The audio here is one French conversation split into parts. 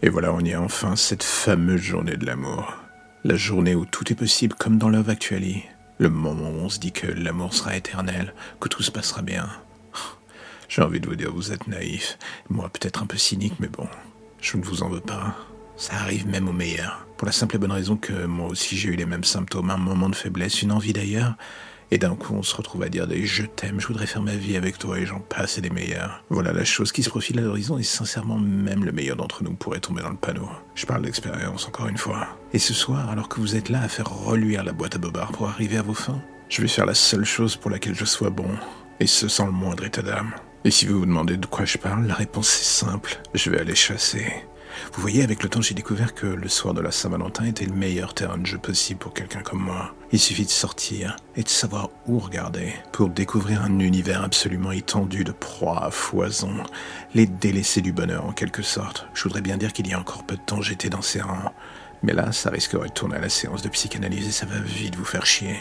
Et voilà, on y est enfin, cette fameuse journée de l'amour. La journée où tout est possible comme dans Love Actually. Le moment où on se dit que l'amour sera éternel, que tout se passera bien. J'ai envie de vous dire, vous êtes naïf. Moi, peut-être un peu cynique, mais bon, je ne vous en veux pas. Ça arrive même au meilleur. Pour la simple et bonne raison que moi aussi j'ai eu les mêmes symptômes, un moment de faiblesse, une envie d'ailleurs, et d'un coup, on se retrouve à dire des je t'aime, je voudrais faire ma vie avec toi et j'en passe et des meilleurs. Voilà la chose qui se profile à l'horizon et sincèrement, même le meilleur d'entre nous pourrait tomber dans le panneau. Je parle d'expérience encore une fois. Et ce soir, alors que vous êtes là à faire reluire la boîte à bobards pour arriver à vos fins, je vais faire la seule chose pour laquelle je sois bon, et ce sans le moindre état d'âme. Et si vous vous demandez de quoi je parle, la réponse est simple, je vais aller chasser. Vous voyez, avec le temps, j'ai découvert que le soir de la Saint-Valentin était le meilleur terrain de jeu possible pour quelqu'un comme moi. Il suffit de sortir et de savoir où regarder pour découvrir un univers absolument étendu de proies à foison, les délaissés du bonheur en quelque sorte. Je voudrais bien dire qu'il y a encore peu de temps, j'étais dans ces rangs. Mais là, ça risquerait de tourner à la séance de psychanalyse et ça va vite vous faire chier.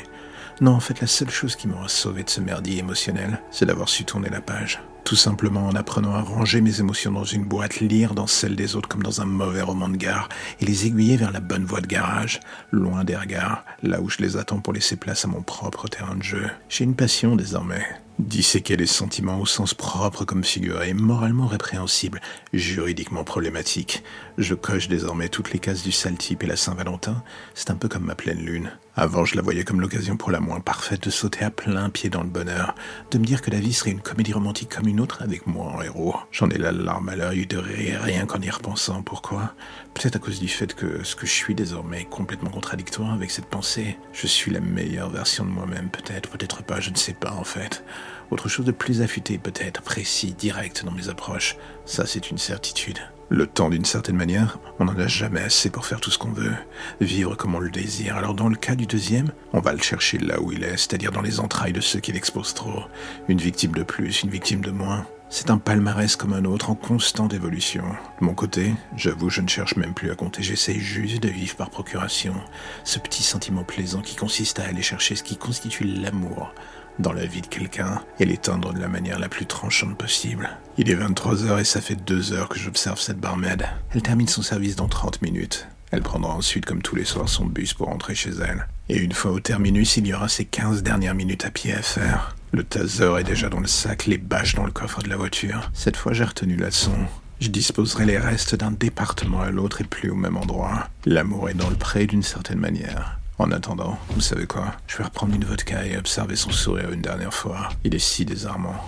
Non, en fait, la seule chose qui m'aura sauvé de ce merdier émotionnel, c'est d'avoir su tourner la page. Tout simplement en apprenant à ranger mes émotions dans une boîte, lire dans celle des autres comme dans un mauvais roman de gare, et les aiguiller vers la bonne voie de garage, loin des regards, là où je les attends pour laisser place à mon propre terrain de jeu. J'ai une passion désormais. Disséquer les sentiments au sens propre comme figuré, moralement répréhensible, juridiquement problématique. Je coche désormais toutes les cases du sale type et la Saint-Valentin, c'est un peu comme ma pleine lune. Avant, je la voyais comme l'occasion pour la moins parfaite de sauter à plein pied dans le bonheur, de me dire que la vie serait une comédie romantique comme une autre avec moi en héros. J'en ai la larme à l'œil de rire rien qu'en y repensant. Pourquoi? Peut-être à cause du fait que ce que je suis désormais est complètement contradictoire avec cette pensée. Je suis la meilleure version de moi-même, peut-être, peut-être pas, je ne sais pas en fait. Autre chose de plus affûté, peut-être, précis, direct dans mes approches. Ça, c'est une certitude. Le temps, d'une certaine manière, on n'en a jamais assez pour faire tout ce qu'on veut, vivre comme on le désire. Alors dans le cas du deuxième, on va le chercher là où il est, c'est-à-dire dans les entrailles de ceux qui l'exposent trop. Une victime de plus, une victime de moins. C'est un palmarès comme un autre en constante évolution. De mon côté, j'avoue, je ne cherche même plus à compter, j'essaye juste de vivre par procuration. Ce petit sentiment plaisant qui consiste à aller chercher ce qui constitue l'amour dans la vie de quelqu'un et l'éteindre de la manière la plus tranchante possible. Il est 23h et ça fait deux heures que j'observe cette barmaid. Elle termine son service dans 30 minutes. Elle prendra ensuite, comme tous les soirs, son bus pour rentrer chez elle. Et une fois au terminus, il y aura ces 15 dernières minutes à pied à faire. Le taser est déjà dans le sac, les bâches dans le coffre de la voiture. Cette fois, j'ai retenu la leçon. Je disposerai les restes d'un département à l'autre et plus au même endroit. L'amour est dans le pré d'une certaine manière. En attendant, vous savez quoi? Je vais reprendre une vodka et observer son sourire une dernière fois. Il est si désarmant.